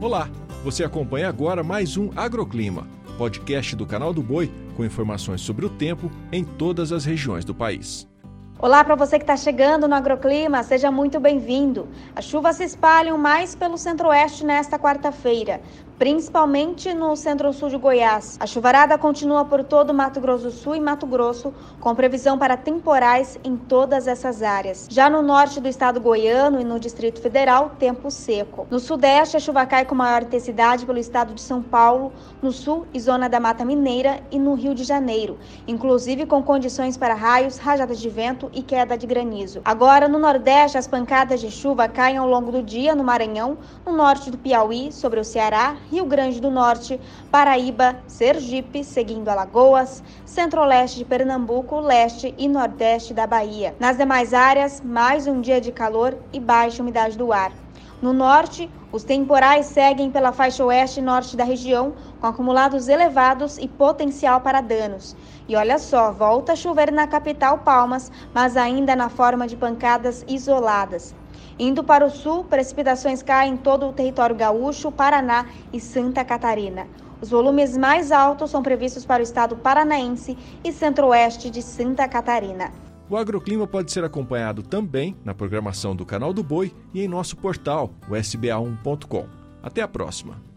Olá, você acompanha agora mais um Agroclima, podcast do canal do Boi com informações sobre o tempo em todas as regiões do país. Olá para você que está chegando no Agroclima, seja muito bem-vindo. As chuvas se espalham mais pelo centro-oeste nesta quarta-feira, principalmente no centro-sul de Goiás. A chuvarada continua por todo Mato Grosso do Sul e Mato Grosso, com previsão para temporais em todas essas áreas. Já no norte do estado goiano e no Distrito Federal, tempo seco. No sudeste, a chuva cai com maior intensidade pelo estado de São Paulo, no sul e zona da Mata Mineira e no Rio de Janeiro, inclusive com condições para raios, rajadas de vento e queda de granizo. Agora, no Nordeste, as pancadas de chuva caem ao longo do dia no Maranhão, no norte do Piauí, sobre o Ceará, Rio Grande do Norte, Paraíba, Sergipe, seguindo Alagoas, centro-leste de Pernambuco, leste e nordeste da Bahia. Nas demais áreas, mais um dia de calor e baixa umidade do ar. No norte, os temporais seguem pela faixa oeste e norte da região, com acumulados elevados e potencial para danos. E olha só, volta a chover na capital Palmas, mas ainda na forma de pancadas isoladas. Indo para o sul, precipitações caem em todo o território gaúcho, Paraná e Santa Catarina. Os volumes mais altos são previstos para o estado paranaense e centro-oeste de Santa Catarina. O agroclima pode ser acompanhado também na programação do Canal do Boi e em nosso portal, o sba1.com. Até a próxima!